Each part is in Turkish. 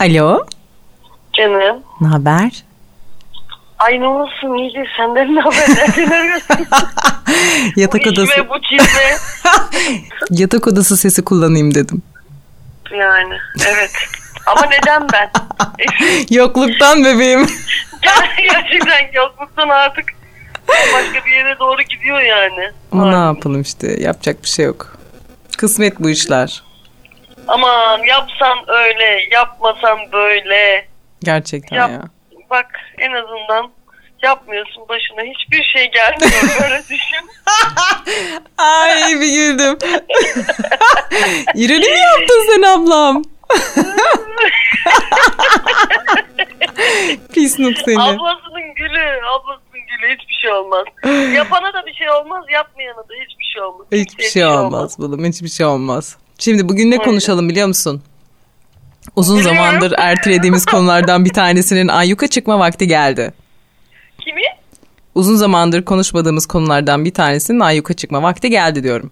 Alo. Canım. Ne haber? Ay ne olsun iyice senden ne haber? Nereden arıyorsun? Yatak bu odası. içme bu çizme. Yatak odası sesi kullanayım dedim. Yani evet. Ama neden ben? Yokluktan bebeğim. Gerçekten yokluktan artık başka bir yere doğru gidiyor yani. Ama ne yapalım işte yapacak bir şey yok. Kısmet bu işler. Aman yapsan öyle, yapmasan böyle. Gerçekten Yap. ya. Bak en azından yapmıyorsun başına hiçbir şey gelmiyor böyle düşün. Ay bir güldüm. İroni mi yaptın sen ablam? Pis noob seni. Ablasının gülü, ablasının gülü hiçbir şey olmaz. Yapana da bir şey olmaz, yapmayana da hiçbir şey olmaz. Hiçbir Kimseye şey olmaz balım. Hiçbir şey olmaz. Şimdi bugün ne Aynen. konuşalım biliyor musun? Uzun zamandır ertelediğimiz konulardan bir tanesinin ayyuka çıkma vakti geldi. Kimi? Uzun zamandır konuşmadığımız konulardan bir tanesinin ayyuka çıkma vakti geldi diyorum.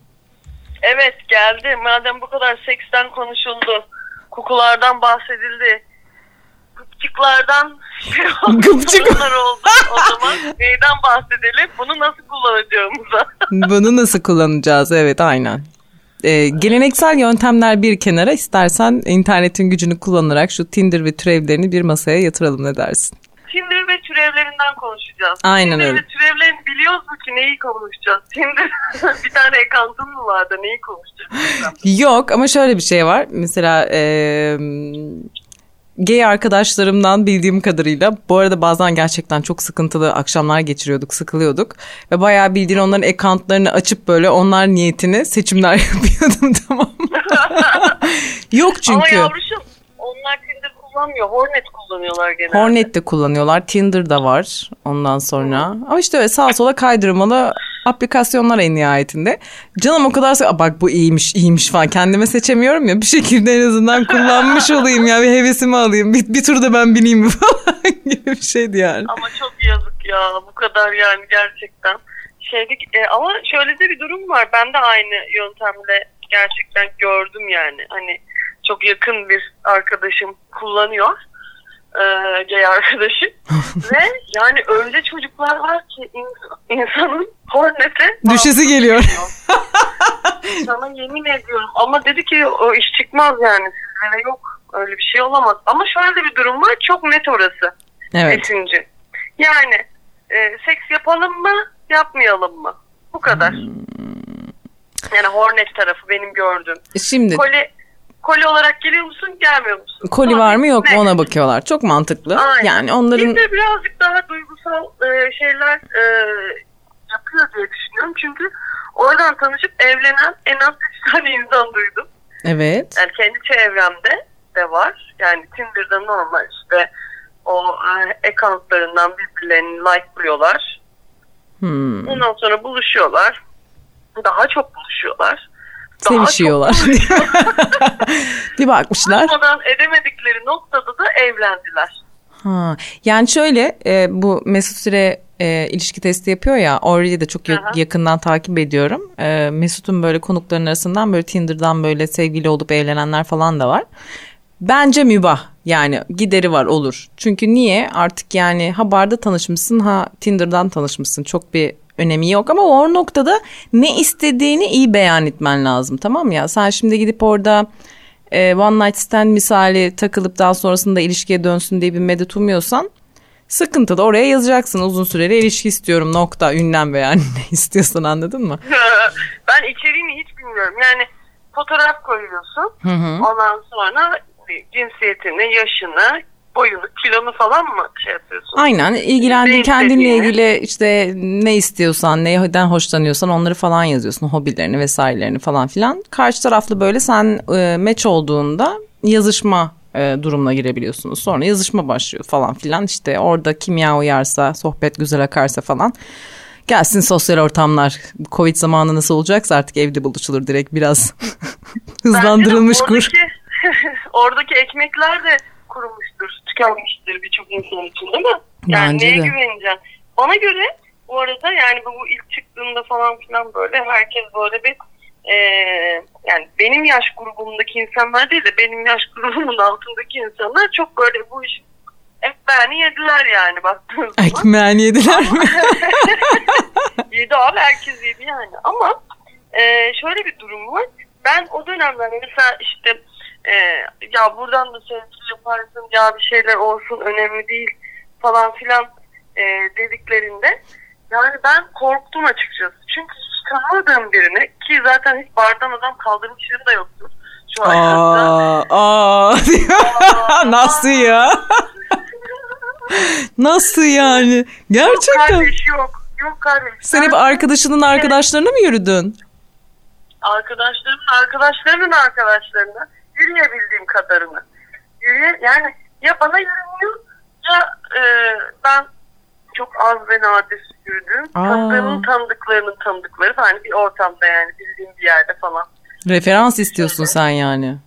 Evet geldi. Madem bu kadar seksten konuşuldu. Kukulardan bahsedildi. Gıpçıklardan şey oldu, Gıpçık. oldu. O zaman neyden bahsedelim? Bunu nasıl kullanacağımıza. Bunu nasıl kullanacağız? Evet aynen. Ee, geleneksel yöntemler bir kenara istersen internetin gücünü kullanarak şu Tinder ve türevlerini bir masaya yatıralım ne dersin? Tinder ve türevlerinden konuşacağız. Aynen Tinder öyle. ve türevlerini biliyoruz ki neyi konuşacağız? Tinder bir tane account'un mu vardı neyi konuşacağız? Yok ama şöyle bir şey var. Mesela eee gay arkadaşlarımdan bildiğim kadarıyla bu arada bazen gerçekten çok sıkıntılı akşamlar geçiriyorduk, sıkılıyorduk. Ve bayağı bildiğin onların accountlarını açıp böyle onlar niyetine seçimler yapıyordum tamam? Yok çünkü. Ama yavruşum onlar Tinder kullanmıyor. Hornet kullanıyorlar genelde. Hornet de kullanıyorlar. Tinder da var ondan sonra. Ama işte öyle sağa sola kaydırmalı aplikasyonlar en nihayetinde. Canım o kadar bak bu iyiymiş iyiymiş falan kendime seçemiyorum ya bir şekilde en azından kullanmış olayım ya bir hevesimi alayım bir, bir turda ben bineyim falan gibi bir şeydi yani. Ama çok yazık ya bu kadar yani gerçekten. Şeydik, e, ama şöyle de bir durum var. Ben de aynı yöntemle gerçekten gördüm yani. Hani çok yakın bir arkadaşım kullanıyor. E, gay arkadaşım. Ve yani öyle çocuklar var ki ins- insanın hornete Düşesi geliyor. Sana yemin ediyorum. Ama dedi ki o iş çıkmaz yani sizlere yok. Öyle bir şey olamaz. Ama şöyle bir durum var. Çok net orası. Evet. Beşinci. Yani e, seks yapalım mı yapmayalım mı? Bu kadar. Hmm. Yani Hornet tarafı benim gördüğüm. Şimdi Koli, koli olarak geliyor musun gelmiyor musun? koli var mı yok mu ona bakıyorlar. Çok mantıklı. Aynen. Yani onların Bir de birazcık daha duygusal e, şeyler e, yapıyor diye düşünüyorum. Çünkü oradan tanışıp evlenen en az 3 tane insan duydum. evet. Yani kendi çevremde de var. Yani Tinder'da normal işte o e, accountlarından birbirlerini like'lıyorlar. Hmm. Ondan sonra buluşuyorlar. Daha çok buluşuyorlar. Sevişiyorlar. bir bakmışlar. Buluşmadan edemedikleri noktada da evlendiler. Ha, yani şöyle e, bu Mesut Süre e, ilişki testi yapıyor ya orayı da çok Aha. yakından takip ediyorum. E, Mesut'un böyle konukların arasından böyle Tinder'dan böyle sevgili olup evlenenler falan da var. Bence mübah yani gideri var olur. Çünkü niye artık yani ha barda tanışmışsın ha Tinder'dan tanışmışsın çok bir önemi yok ama o noktada ne istediğini iyi beyan etmen lazım tamam ya sen şimdi gidip orada e, one night stand misali takılıp daha sonrasında ilişkiye dönsün diye bir medet umuyorsan sıkıntı da oraya yazacaksın uzun süreli ilişki istiyorum nokta ünlem veya ne istiyorsan anladın mı? ben içeriğini hiç bilmiyorum. Yani fotoğraf koyuyorsun. Hı hı. Ondan sonra cinsiyetini, yaşını, boyunu, kilonu falan mı şey yapıyorsun? Aynen ilgilendiğin kendinle ilgili işte ne istiyorsan neyden hoşlanıyorsan onları falan yazıyorsun hobilerini vesairelerini falan filan. Karşı taraflı böyle sen e, match olduğunda yazışma e, durumuna girebiliyorsunuz. Sonra yazışma başlıyor falan filan işte orada kimya uyarsa sohbet güzel akarsa falan. Gelsin sosyal ortamlar. Covid zamanı nasıl olacaksa artık evde buluşulur direkt biraz hızlandırılmış kur. Oradaki, ekmekler de kurumuştur, tükenmiştir birçok insan için değil mi? Yani Bence neye de. güveneceksin? Bana göre bu arada yani bu ilk çıktığında falan filan böyle herkes böyle bir e, yani benim yaş grubumdaki insanlar değil de benim yaş grubumun altındaki insanlar çok böyle bu iş ekmeğini yediler yani baktığınız zaman. Ekmeğini yediler mi? yedi abi herkes yedi yani. Ama e, şöyle bir durum var. Ben o dönemlerde mesela işte e, ya buradan da sevgili yaparsın ya bir şeyler olsun önemli değil falan filan e, dediklerinde yani ben korktum açıkçası. Çünkü hiç tanımadığım birini ki zaten hiç bardan adam kaldırmışlığım da yoktur. Şu. Aa, aa. Aa. Nasıl ya? Nasıl yani? Yok Gerçekten. kardeş yok. Yok kardeş. Sen hep arkadaşının arkadaşlarına mı yürüdün? arkadaşlarımın arkadaşlarının arkadaşlarına yürüyebildiğim kadarını. Yürüye, yani ya bana yürümüyor ya e, ben çok az ve nadir yürüdüm. Tanıdığımın tanıdıklarının tanıdıkları falan bir ortamda yani bildiğim bir yerde falan. Referans istiyorsun sen yani.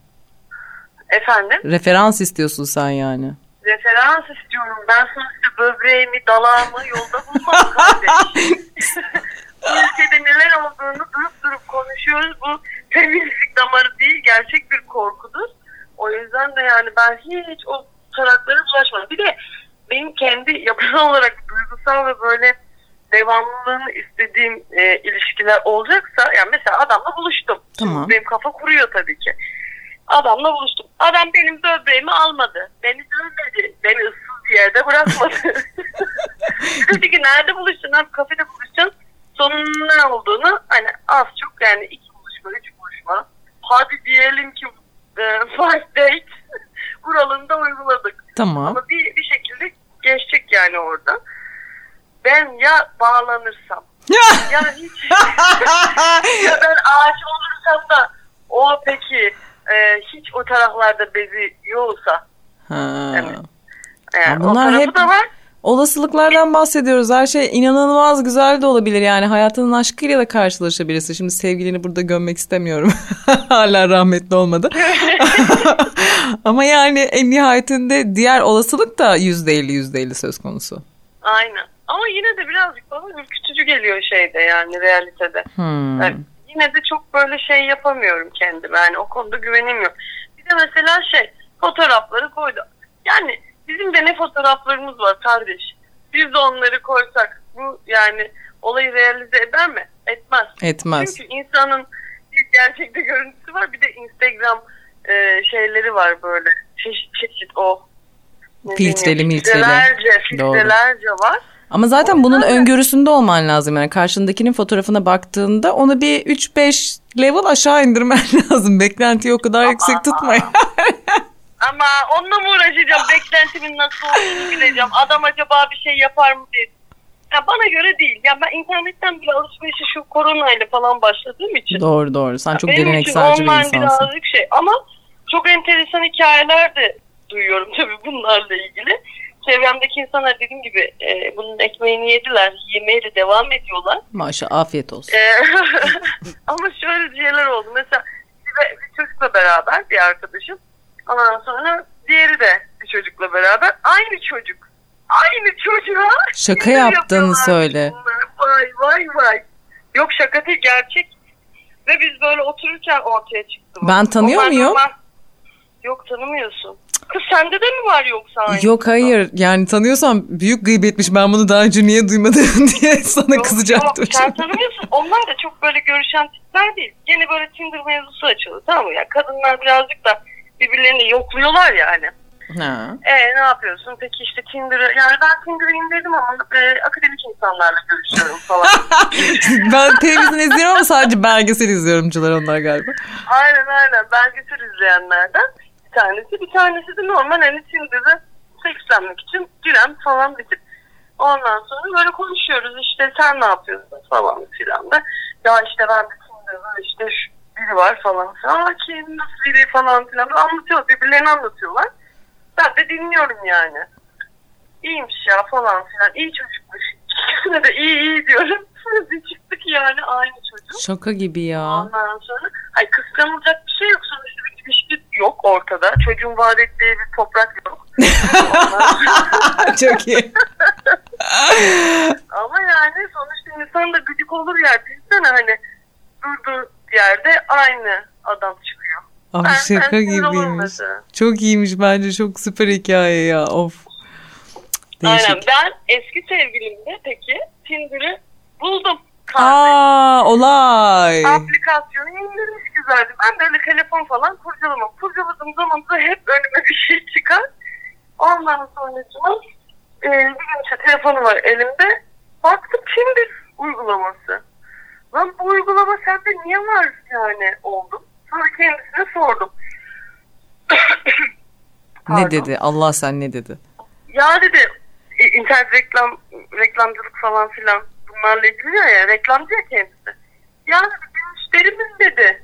Efendim Referans istiyorsun sen yani. referans istiyorum. Ben sonuçta böbreğimi, dalağımı yolda bulmam kardeş. bu ülkede neler olduğunu durup durup konuşuyoruz. Bu temizlik damarı değil gerçek bir korkudur. O yüzden de yani ben hiç o taraklara bulaşmadım. Bir de benim kendi yapısal olarak duygusal ve böyle devamlılığını istediğim e, ilişkiler olacaksa yani mesela adamla buluştum. Tamam. Benim kafa kuruyor tabii ki. Adamla buluştum. Adam benim böbreğimi almadı. Beni dövmedi. Beni ıssız bir yerde bırakmadı. dedi ki nerede buluştun abi kafede buluşacaksın. Sonunun ne olduğunu hani az çok yani iki. Hadi diyelim ki e, five date kuralını da uyguladık. Tamam. Ama bir, bir şekilde geçecek yani orada. Ben ya bağlanırsam ya hiç ya ben ağaç olursam da o peki e, hiç o taraflarda bezi yoksa Ha. Evet. e, Ya o bunlar hep- da var. Olasılıklardan bahsediyoruz. Her şey inanılmaz güzel de olabilir. Yani hayatının aşkıyla da karşılaşabilirsin. Şimdi sevgilini burada gömmek istemiyorum. Hala rahmetli olmadı. Ama yani en nihayetinde diğer olasılık da yüzde elli yüzde elli söz konusu. Aynen. Ama yine de birazcık bana ürkütücü geliyor şeyde yani realitede. Hmm. Yani yine de çok böyle şey yapamıyorum kendime. Yani o konuda güvenim yok. Bir de mesela şey fotoğrafları koydu. Yani bizim de ne fotoğraflarımız var kardeş. Biz de onları koysak bu yani olayı realize eder mi? Etmez. Etmez. Çünkü insanın bir gerçekte görüntüsü var bir de Instagram e, şeyleri var böyle çeşit çeşit o Filtreli, miltreli. filtrelerce, Doğru. filtrelerce var. Ama zaten bunun yüzden de- öngörüsünde olman lazım. Yani karşındakinin fotoğrafına baktığında onu bir 3-5 level aşağı indirmen lazım. Beklentiyi o kadar yüksek tutmayın. Ama onunla mı uğraşacağım? Beklentimin nasıl olduğunu bileceğim. Adam acaba bir şey yapar mı diye. Ya bana göre değil. Ya ben internetten bile alışverişe şu koronayla falan başladığım için. doğru doğru. Sen çok Benim için gelenekselci bir insansın. birazcık şey. Ama çok enteresan hikayeler de duyuyorum tabii bunlarla ilgili. Çevremdeki insanlar dediğim gibi e, bunun ekmeğini yediler. Yemeye de devam ediyorlar. Maşallah afiyet olsun. Ee, ama şöyle şeyler oldu. Mesela bir çocukla beraber bir arkadaşım. Ondan sonra diğeri de bir çocukla beraber. Aynı çocuk. Aynı çocuğa. Şaka yaptığını söyle. Vay vay vay. Yok şaka değil gerçek. Ve biz böyle otururken ortaya çıktı. Ben tanıyor Onlar muyum? Yok tanımıyorsun. Kız sende de mi var yoksa aynı? Yok hayır yani tanıyorsam büyük gıybetmiş ben bunu daha önce niye duymadım diye sana Yok, kızacaktım. Yok, sen tanımıyorsun. Onlar da çok böyle görüşen tipler değil. Gene böyle Tinder mevzusu açıldı tamam mı? Ya kadınlar birazcık da birbirlerini yokluyorlar yani. Ha. E ne yapıyorsun? Peki işte Tinder'ı yani ben Tinder'ı indirdim ama e, akademik insanlarla görüşüyorum falan. ben televizyon izliyorum ama sadece belgesel izliyorumcular onlar galiba. aynen aynen. Belgesel izleyenlerden bir tanesi. Bir tanesi de normal hani Tinder'da sekslenmek için giren falan bir tip. Ondan sonra böyle konuşuyoruz işte sen ne yapıyorsun falan filan da. Ya işte ben de Tinder'da işte şu biri var falan. Aa kim nasıl biri falan filan. Anlatıyor birbirlerini anlatıyorlar. Ben de dinliyorum yani. İyiymiş ya falan filan. İyi çocukmuş. İkisine de iyi iyi diyorum. Sonra bir çıktık yani aynı çocuk. Şaka gibi ya. Ondan sonra ay kıskanılacak bir şey yok. Sonuçta bir ilişki yok ortada. Çocuğun vaat ettiği bir toprak yok. Ondan- Çok iyi. Ama yani sonuçta insan da gıcık olur ya. Düşünsene hani durduğu yerde aynı adam çıkıyor. Abi Ben- şaka ben gibiymiş. Çok iyiymiş bence çok süper hikaye ya of. Değişik. Aynen ben eski sevgilimde peki Tinder'ı buldum. Kardeş. Aa olay. Aplikasyonu indirmiş güzeldi. Ben böyle telefon falan kurcalamam. Kurcaladığım zaman da hep önüme bir şey çıkar. Ondan sonra e, bir gün işte telefonu var elimde. Baktım Tinder uygulaması. Lan bu uygulama sende niye var yani oldum. Sonra kendisine sordum. Ne dedi Allah sen ne dedi? Ya dedi e, internet reklam reklamcılık falan filan bunlarla ilgili ya, ya reklamcı ya kendisi. Ya dedi bir müşterimiz dedi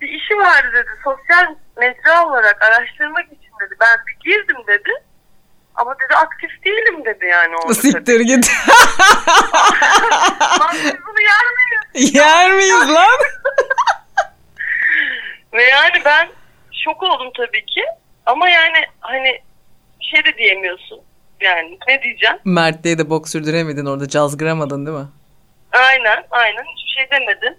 bir işi vardı dedi sosyal mecra olarak araştırmak için dedi ben bir girdim dedi. Ama dedi aktif değilim dedi yani orada. Siktir git. Lan biz bunu miyiz? Yer miyiz lan? Ve yani ben şok oldum tabii ki. Ama yani hani şey de diyemiyorsun. Yani ne diyeceğim? Mert diye de bok sürdüremedin orada cazgıramadın değil mi? Aynen, aynen. Hiçbir şey demedin.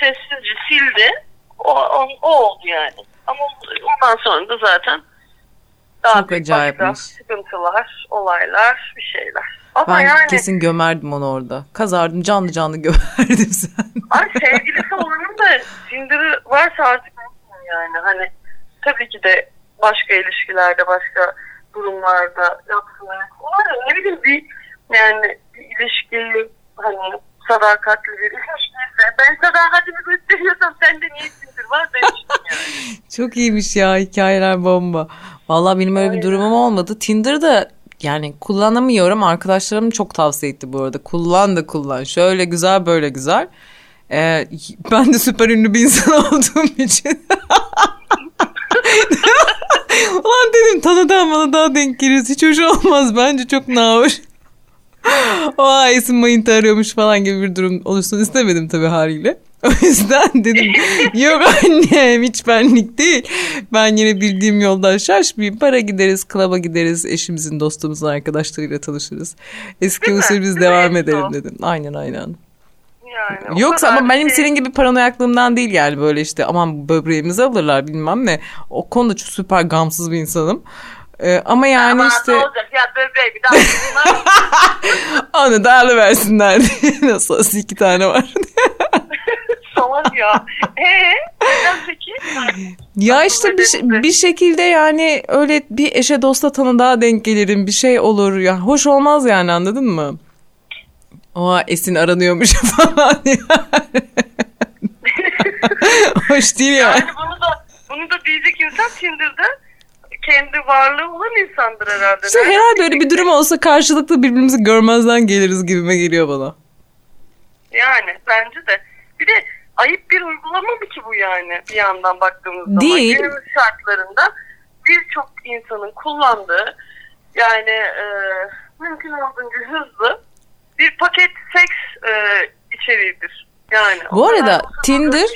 Sessizce sildi. O, o, o oldu yani. Ama ondan sonra da zaten daha Çok acayipmiş. başka sıkıntılar, olaylar, bir şeyler. Ama Ben yani kesin gömerdim onu orada. Kazardım canlı canlı gömerdim sen. ay sevgilisi olanın da Tinder'ı varsa artık yani. Hani tabii ki de başka ilişkilerde, başka durumlarda yapsınlar. Ama ne bileyim bir yani bir ilişkiyi hani sadakatli bir ilişkiyse ben sadakatimi gösteriyorsam sende niye Tinder var demiştim yani. Çok iyiymiş ya hikayeler bomba. Vallahi benim öyle bir durumum olmadı. Tinder'da yani kullanamıyorum. Arkadaşlarım çok tavsiye etti bu arada. Kullan da kullan. Şöyle güzel böyle güzel. Ee, ben de süper ünlü bir insan olduğum için. Ulan dedim tanıdan bana daha denk geliyoruz. Hiç hoş olmaz. Bence çok nahoş. O Esin Mayıntı arıyormuş falan gibi bir durum olursun istemedim tabii haliyle. O yüzden dedim yok annem hiç benlik değil. Ben yine bildiğim yoldan şaşmayayım. Para gideriz, klaba gideriz, eşimizin, dostumuzun, arkadaşlarıyla tanışırız. Eski usul biz mi devam edelim dedim. Aynen aynen. yani Yoksa ama benim şey- senin gibi paranoyaklığımdan değil yani böyle işte aman böbreğimizi alırlar bilmem ne. O konuda çok süper gamsız bir insanım. Ee, ama yani Aman işte olacak ya böbreği bir daha onu da alıversinler diye. Nasıl olsa iki tane var. salak ya. Eee neden peki? Ya işte bir, şey- bir şekilde yani öyle bir eşe dosta tanıdığa denk gelirim bir şey olur ya hoş olmaz yani anladın mı? Oha Esin aranıyormuş falan yani. hoş değil yani. Yani bunu da bunu da diyecek insan Tinder'da kendi varlığı olan insandır herhalde. İşte herhalde öyle bir durum olsa karşılıklı birbirimizi görmezden geliriz gibime geliyor bana. Yani bence de. Bir de ayıp bir uygulama mı ki bu yani bir yandan baktığımız zaman. Değil. Günümüz şartlarında birçok insanın kullandığı yani e, mümkün olduğunca hızlı bir paket seks e, içeriğidir. Yani Bu arada Tinder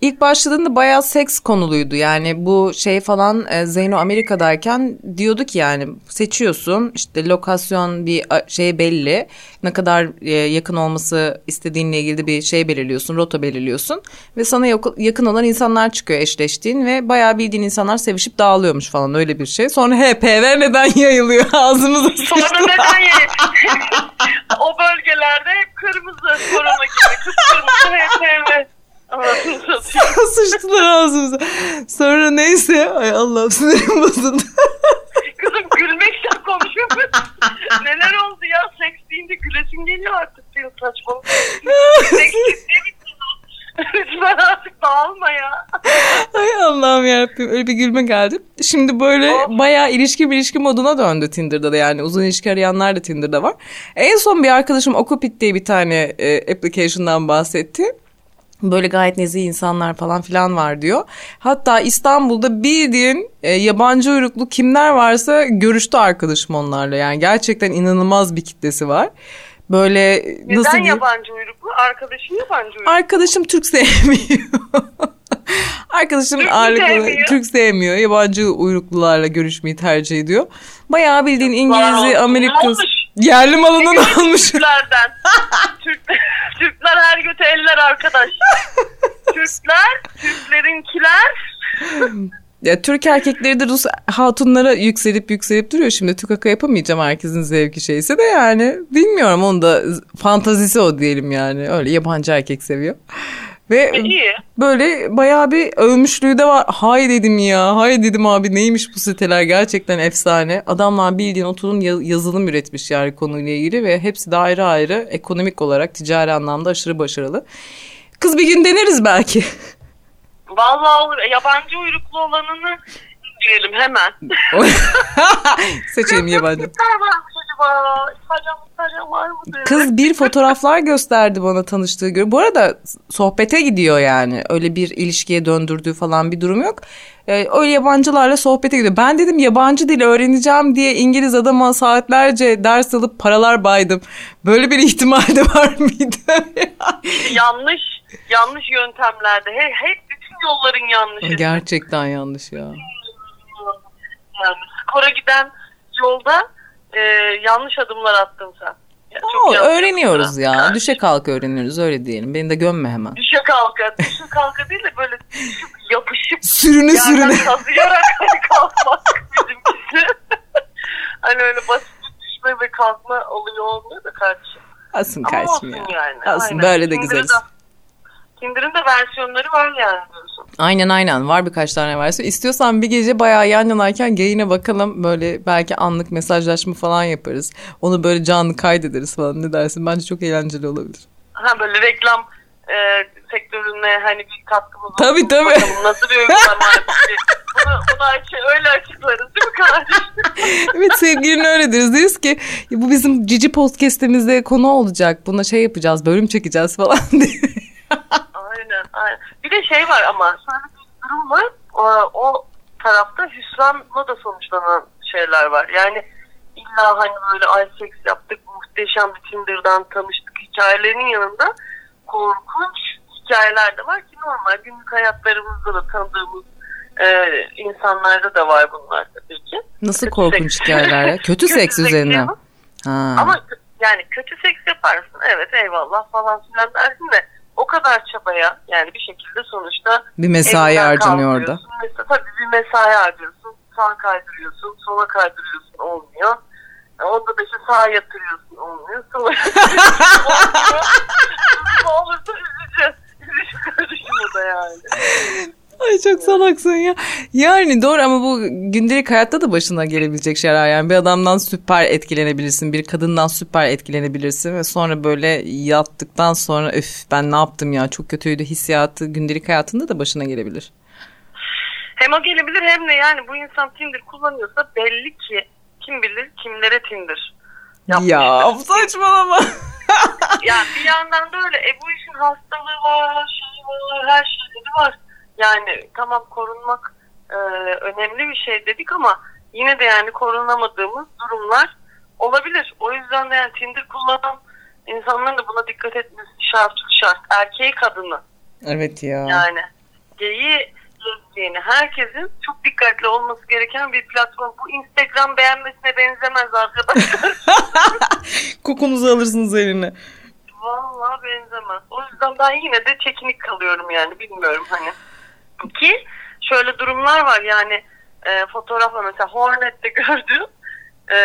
ilk başladığında bayağı seks konuluydu. Yani bu şey falan e, Zeyno Amerika'dayken diyordu ki yani seçiyorsun işte lokasyon bir şey belli. Ne kadar e, yakın olması istediğinle ilgili bir şey belirliyorsun, rota belirliyorsun. Ve sana yakın olan insanlar çıkıyor eşleştiğin ve bayağı bildiğin insanlar sevişip dağılıyormuş falan öyle bir şey. Sonra HPV neden yayılıyor ağzımıza Sonra neden ye- o bölgelerde hep kırmızı korona gibi. Kıpkırmızı. Sıçtılar ağzımıza. Sonra neyse ay Allah'ım sinirim bozuldu. Kızım gülmekten konuşuyoruz. Neler oldu ya? Seks deyince gülesin geliyor artık. Senin saçmalık. Seks ciddi bir konu. Lütfen artık dağılma ya. Ay Allah'ım yarabbim öyle bir gülme geldi. Şimdi böyle bayağı ilişki bir ilişki moduna döndü Tinder'da da yani uzun ilişki arayanlar da Tinder'da var. En son bir arkadaşım Okupit diye bir tane e, application'dan bahsetti. Böyle gayet nezih insanlar falan filan var diyor. Hatta İstanbul'da bildiğin e, yabancı uyruklu kimler varsa görüştü arkadaşım onlarla. Yani gerçekten inanılmaz bir kitlesi var. Böyle Neden nasıl diyeyim? yabancı uyruklu? Arkadaşın yabancı uyruklu. Arkadaşım Türk sevmiyor. Arkadaşım Türk ağırlıklı sevmiyor? Türk sevmiyor. Yabancı uyruklularla görüşmeyi tercih ediyor. Bayağı bildiğin İngiliz'i. Amerikası. Yerli malından almış. Türklerden. Türk, Türkler her göte eller arkadaş. Türkler, Türkleri Sizinkiler Ya Türk erkekleri de Rus hatunlara yükselip yükselip duruyor. Şimdi tükaka yapamayacağım herkesin zevki şeyse de yani bilmiyorum onun da fantazisi o diyelim yani. Öyle yabancı erkek seviyor. Ve iyi. böyle bayağı bir övmüşlüğü de var. Hay dedim ya. Hay dedim abi neymiş bu siteler gerçekten efsane. Adamlar bildiğin oturum ya- yazılım üretmiş yani konuyla ilgili ve hepsi de ayrı ayrı ekonomik olarak ticari anlamda aşırı başarılı. Kız bir gün deneriz belki. Vallahi olur. E, Yabancı uyruklu olanını diyelim hemen. Seçelim yabancı. Kız bir fotoğraflar gösterdi bana tanıştığı göre. Bu arada sohbete gidiyor yani. Öyle bir ilişkiye döndürdüğü falan bir durum yok. Ee, öyle yabancılarla sohbete gidiyor. Ben dedim yabancı dil öğreneceğim diye İngiliz adama saatlerce ders alıp paralar baydım. Böyle bir ihtimal de var mıydı? yanlış yanlış yöntemlerde. Hep, hep bütün yolların yanlışı. Gerçekten yanlış ya. Yani skora giden yolda e, yanlış adımlar attın sen. Ya, Oo, öğreniyoruz adımlar. ya. Yani Düşe kalka öğreniyoruz öyle diyelim. Beni de gömme hemen. Düşe kalka. Düşe kalka değil de böyle düşüp yapışıp Sürüne yerden sürüne. kazıyarak hani kalkmak bizimkisi. hani öyle basit düşme ve kalkma oluyor olmuyor da kardeşim. Asın olsun ya. yani. Asın Aynen. böyle de güzeliz. Tinder'ın da versiyonları var yani diyorsun. Aynen aynen var birkaç tane versiyon. İstiyorsan bir gece bayağı yan yanayken gayine bakalım. Böyle belki anlık mesajlaşma falan yaparız. Onu böyle canlı kaydederiz falan ne dersin? Bence çok eğlenceli olabilir. Ha böyle reklam e, sektörüne hani bir katkımız Tabii, olsun. tabii. Bakalım nasıl bir uygulama bunu, bunu öyle açıklarız değil mi kardeşim? evet sevgilin öyle deriz. Deriz ki "Ya bu bizim Cici Podcast'imizde konu olacak. Buna şey yapacağız bölüm çekeceğiz falan diye. Bir de şey var ama şöyle bir durum var. O, o tarafta hüsranla da sonuçlanan şeyler var. Yani illa hani böyle ay seks yaptık muhteşem bir Tinder'dan tanıştık hikayelerinin yanında korkunç hikayeler de var ki normal günlük hayatlarımızda da tanıdığımız e, insanlarda da var bunlar tabii ki. Nasıl Kötü korkunç seks. hikayeler ya? Kötü seks üzerine. yapın. Ha. Ama yani kötü seks yaparsın evet eyvallah falan filan dersin de o kadar çabaya yani bir şekilde sonuçta bir mesai harcanıyor orada. Mesela, tabii bir mesai harcıyorsun. Sağa kaydırıyorsun, sola kaydırıyorsun olmuyor. E, Onda da işte sağa yatırıyorsun olmuyor. Sola olmuyor. olursa üzücü. Üzücü karışım o da yani. Ay çok salaksın ya. Yani doğru ama bu gündelik hayatta da başına gelebilecek şeyler yani. Bir adamdan süper etkilenebilirsin. Bir kadından süper etkilenebilirsin. Ve sonra böyle yattıktan sonra öf ben ne yaptım ya çok kötüydü hissiyatı gündelik hayatında da başına gelebilir. Hem o gelebilir hem de yani bu insan Tinder kullanıyorsa belli ki kim bilir kimlere Tinder yapmıştır. Ya saçmalama. ya bir yandan da öyle. E bu işin hastalığı var, şeyi var, her şeyleri var. Yani tamam korunmak e, önemli bir şey dedik ama yine de yani korunamadığımız durumlar olabilir. O yüzden de yani Tinder kullanan insanların da buna dikkat etmesi şart şart. Erkeği kadını evet ya. yani geyi lezbiyeni herkesin çok dikkatli olması gereken bir platform. Bu Instagram beğenmesine benzemez arkadaşlar. Kokunuzu alırsınız eline. Vallahi benzemez. O yüzden ben yine de çekinik kalıyorum yani bilmiyorum hani. Ki şöyle durumlar var yani e, fotoğrafla mesela Hornet'te gördüğüm e,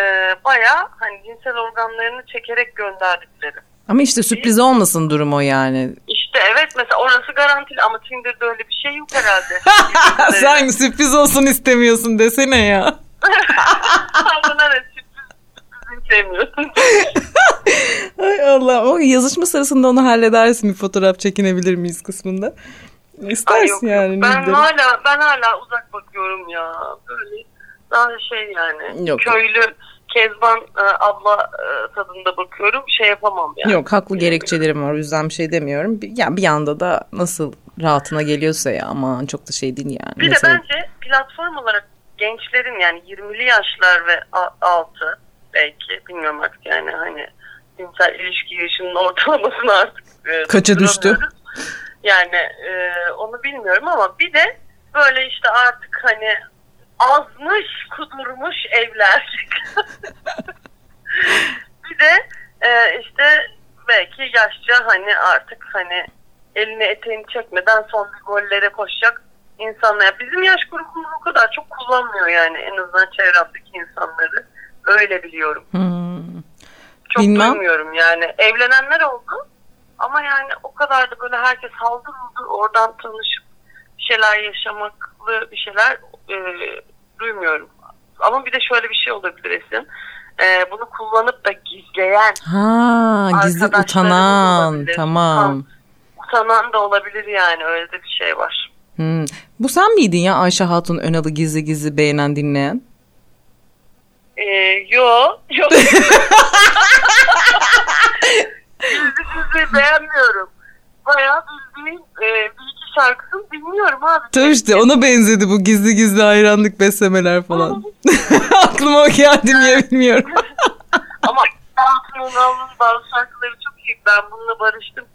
baya hani cinsel organlarını çekerek gönderdikleri. Ama işte sürpriz olmasın durum o yani. İşte evet mesela orası garantili ama Tinder'da öyle bir şey yok herhalde. Sen sürpriz olsun istemiyorsun desene ya. Evet sürpriz, sevmiyorsun. Ay Allah. O yazışma sırasında onu halledersin bir fotoğraf çekinebilir miyiz kısmında. Ay İstersin yok, yani. yok. Ben hala ben hala uzak bakıyorum ya. Böyle daha şey yani. Yok. Köylü Kezban e, abla e, tadında bakıyorum. Şey yapamam yani. Yok haklı gerekçelerim var o yüzden bir şey demiyorum. Bir- Ya bir yanda da nasıl rahatına geliyorsa ya aman çok da şey değil yani. Bir Mesela- de bence platform olarak gençlerin yani 20'li yaşlar ve altı belki bilmiyorum artık yani hani cinsel ilişki yaşının ortalamasını artık e, Kaça düştü? Yani e, onu bilmiyorum ama bir de böyle işte artık hani azmış kudurmuş evler. bir de e, işte belki yaşça hani artık hani elini eteğini çekmeden son bir gollere koşacak insanlar. Bizim yaş grubumuz o kadar çok kullanmıyor yani en azından çevremdeki insanları. Öyle biliyorum. Hmm. Çok Bilmem. duymuyorum yani. Evlenenler oldu ama yani o kadar da böyle herkes haldır huldur oradan tanışıp bir şeyler yaşamaklı bir şeyler e, duymuyorum. Ama bir de şöyle bir şey olabilir Esin. E, bunu kullanıp da gizleyen, Ha gizli utanan. olabilir. Tamam. utanan da olabilir yani öyle de bir şey var. Hmm. Bu sen miydin ya Ayşe Hatun Önal'ı gizli gizli beğenen dinleyen? E, yo, yok. Gizli gizli beğenmiyorum. Bayağı bildiğin e, bir iki şarkısını dinliyorum abi. Tabii işte ona benzedi bu gizli gizli hayranlık beslemeler falan. Aklıma o geldi niye bilmiyorum. Ama Altın Unal'ın bazı şarkıları çok iyi. Ben bununla barıştım.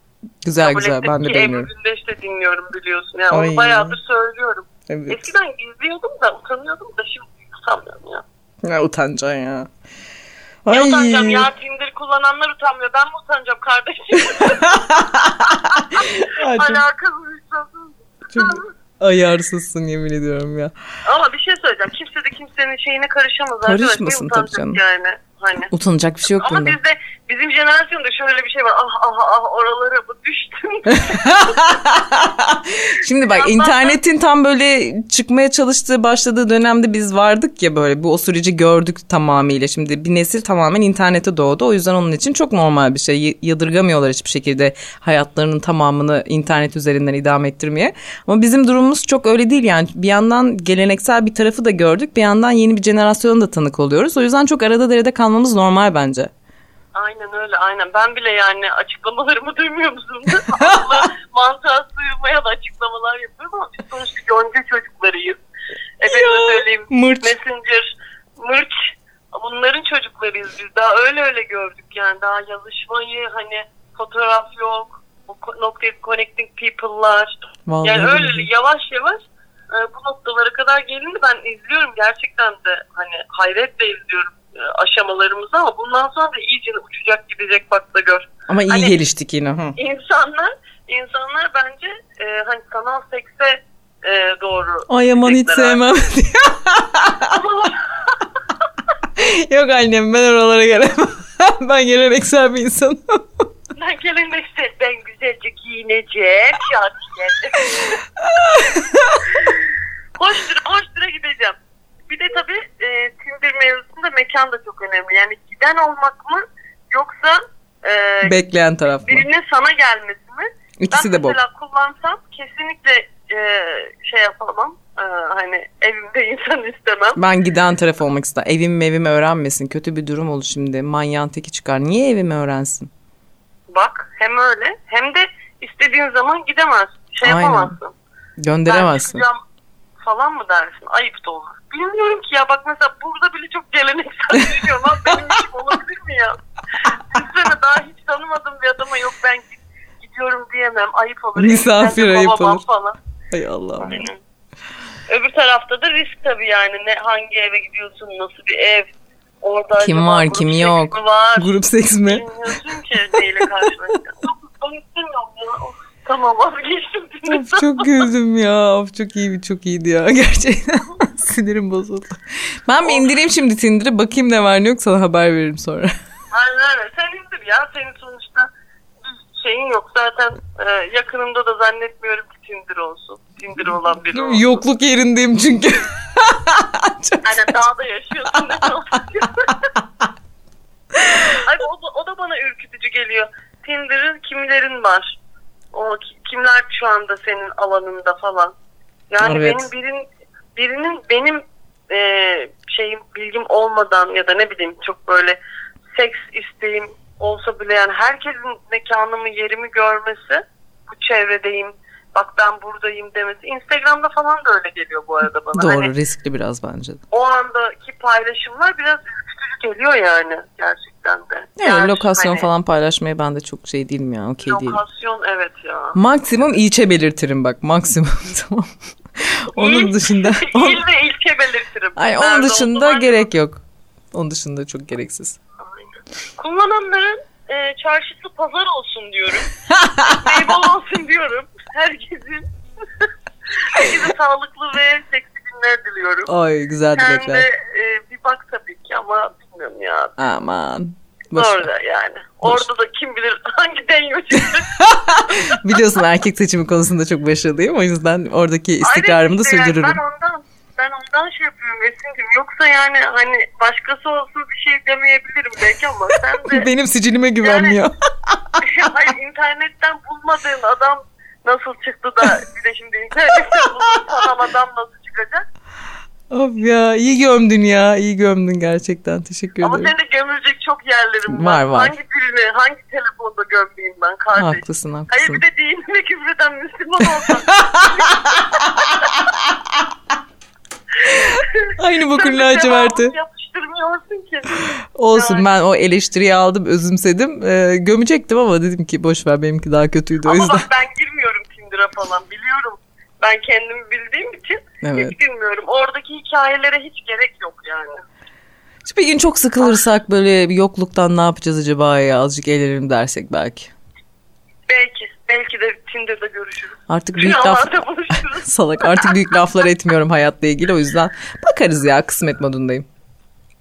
güzel Kabul güzel ben de beğeniyorum. Ebru Gündeş de dinliyorum biliyorsun. Yani Ay. onu bayağıdır söylüyorum. Evet. Eskiden gizliyordum da utanıyordum da şimdi utanmıyorum ya. Ya utanacaksın ya. Ne Ay. utanacağım ya Tinder kullananlar utanmıyor. Ben mi utanacağım kardeşim? Ay, çok, Alakasız vicdansız. çok ayarsızsın yemin ediyorum ya. Ama bir şey söyleyeceğim. Kimse de kimsenin şeyine karışamaz. Karışmasın arkadaş. Tabii utanacak canım. Yani. Hani. Utanacak bir şey yok Ama bunda. bizde bizim jenerasyonda şöyle bir şey var. Ah ah ah oralara mı düştüm? Şimdi bak internetin tam böyle çıkmaya çalıştığı başladığı dönemde biz vardık ya böyle bu o süreci gördük tamamıyla. Şimdi bir nesil tamamen internete doğdu. O yüzden onun için çok normal bir şey. Yadırgamıyorlar hiçbir şekilde hayatlarının tamamını internet üzerinden idame ettirmeye. Ama bizim durumumuz çok öyle değil yani. Bir yandan geleneksel bir tarafı da gördük. Bir yandan yeni bir jenerasyona da tanık oluyoruz. O yüzden çok arada derede kalmamız normal bence. Aynen öyle aynen. Ben bile yani açıklamalarımı duymuyor musun? Akla mantığa sığmaya da açıklamalar yapıyorum ama biz sonuçta yonca çocuklarıyız. Efendim söyleyeyim. Mırç. Messenger, mırç. Bunların çocuklarıyız biz. Daha öyle öyle gördük yani. Daha yazışmayı hani fotoğraf yok. Bu noktayı connecting people'lar. Vallahi Yani öyle billahi. yavaş yavaş e, bu noktalara kadar gelindi. Ben izliyorum gerçekten de hani hayretle izliyorum aşamalarımızı ama bundan sonra da iyice uçacak gidecek bak da gör. Ama iyi Hani- geliştik yine. Hı. İnsanlar insanlar bence e, hani sanal sekse e, doğru. Ay aman hiç sevmem. Yok annem ben oralara gelemem. ben geleneksel bir insanım. ben geleneksel ben güzelce giyineceğim. Şarkı hoştura hoştura gideceğim. Bir de tabii e, Tinder mevzusunda mekan da çok önemli. Yani giden olmak mı yoksa e, Bekleyen taraf mı? birinin sana gelmesi mi? İkisi ben de bok. mesela kullansam kesinlikle e, şey yapamam. E, hani evimde insan istemem. Ben giden taraf olmak ister. Evim evimi öğrenmesin. Kötü bir durum olur şimdi. Manyağın teki çıkar. Niye evimi öğrensin? Bak hem öyle hem de istediğin zaman gidemez. Şey Aynen. yapamazsın. Ben Gönderemezsin. çıkacağım falan mı dersin? Ayıp da olur. Bilmiyorum ki ya bak mesela burada bile çok geleneksel düşünüyorum. Lan benim işim olabilir mi ya? Düşünsene daha hiç tanımadığım bir adama yok ben gid- gidiyorum diyemem. Ayıp olur. Misafir ayıp olur. Falan. Hay Allah'ım. Aynen. Öbür tarafta da risk tabii yani. Ne, hangi eve gidiyorsun? Nasıl bir ev? Orada Kim var, grup kim yok? Var. Grup seks mi? Bilmiyorsun ki neyle karşılaşacaksın. Ben istemiyorum ya. Tamam vazgeçtim. Of çok güldüm ya. Of çok iyi çok iyiydi ya gerçekten. Sinirim bozuldu. Ben bir indireyim şimdi Tinder'ı bakayım ne var ne yok sana haber veririm sonra. Aynen öyle. Sen indir ya. Senin sonuçta bir şeyin yok. Zaten e, yakınımda da zannetmiyorum ki Tinder olsun. Tinder olan biri olsun. Yokluk yerindeyim çünkü. Çok- Aynen dağda yaşıyorsun. Ay o, da- o da bana ürkütücü geliyor. Tinder'ın kimlerin var? O ki- kimler şu anda senin alanında falan. Yani Evet. benim birin, birinin benim e, şeyim bilgim olmadan ya da ne bileyim çok böyle seks isteğim olsa bile yani herkesin mekanımı yerimi görmesi bu çevredeyim bak ben buradayım demesi Instagram'da falan da öyle geliyor bu arada bana. Doğru Hani riskli biraz bence de. o andaki paylaşımlar biraz ürkütücü geliyor yani gerçekten de. Yani Yani lokasyon hani falan paylaşmaya ben de çok şey değilim ya okey değilim. Lokasyon evet ya. Maksimum ilçe belirtirim bak maksimum tamam. Onun İl- dışında İl ve ilçe belirtirim. Ay Nerede onun dışında gerek yok. Onun dışında çok gereksiz. Aynen. Kullananların e, çarşısı pazar olsun diyorum. Meyve olsun diyorum. Herkesin Herkese sağlıklı ve seksi günler diliyorum. Ay güzel Sen dilekler. de e, bir bak tabii ki ama bilmiyorum ya. Aman. Boş ver. Orada yani. Orada da kim bilir hangi denyo. Biliyorsun erkek seçimi konusunda çok başarılıyım. O yüzden oradaki istikrarımı da Aynen işte yani. sürdürürüm. Ben ondan ben ondan şey yapıyorum Esin'cim. Yoksa yani hani başkası olsun bir şey demeyebilirim belki ama sen de Benim sicilime güvenmiyor. hayır internetten bulmadığın adam nasıl çıktı da bir de şimdi internetten tanım adam nasıl çıkacak? Of ya iyi gömdün ya. iyi gömdün gerçekten. Teşekkür Ama ederim. senin de gömülecek çok yerlerim Var, var. var. Hangi birini, hangi telefonda gömeyim ben kardeş? Haklısın Hayır haklısın. bir de dinine küfreden Müslüman olsam. Aynı de laciverti. Yapıştırmıyorsun ki. Olsun Yani. ben o eleştiriyi aldım özümsedim. Ee, gömecektim ama dedim ki boş ver benimki daha kötüydü o Ama yüzden. bak ben girmiyorum Tinder'a falan biliyorum. Ben kendimi bildiğim için Evet. hiç girmiyorum. Oradaki hikayelere hiç gerek yok yani. Bir gün çok sıkılırsak böyle bir yokluktan ne yapacağız acaba ya azıcık eğlenelim dersek belki. Belki, belki de Tinder'da görüşürüz. Artık büyük laf salak artık büyük laflar etmiyorum hayatla ilgili o yüzden bakarız ya kısmet modundayım.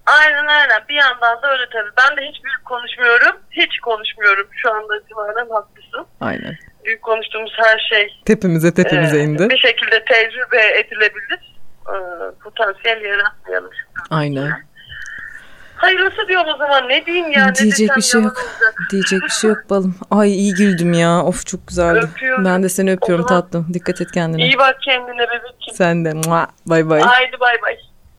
Aynen aynen. Bir yandan da öyle tabii. Ben de hiç büyük konuşmuyorum. Hiç konuşmuyorum şu anda itibaren haklısın. Aynen. Büyük konuştuğumuz her şey Tepemize tepemize e, indi. bir şekilde tecrübe edilebilir. E, potansiyel yaratmayalım. Aynen. Hayırlısı diyorum o zaman. Ne diyeyim ya? ne Diyecek bir şey yok. olacak. Diyecek bir şey yok balım. Ay iyi güldüm ya. Of çok güzeldi. Öpüyorum. Ben de seni öpüyorum tatlım. Dikkat et kendine. İyi bak kendine bebeğim. Sen de. Bay bay. Haydi bay bay.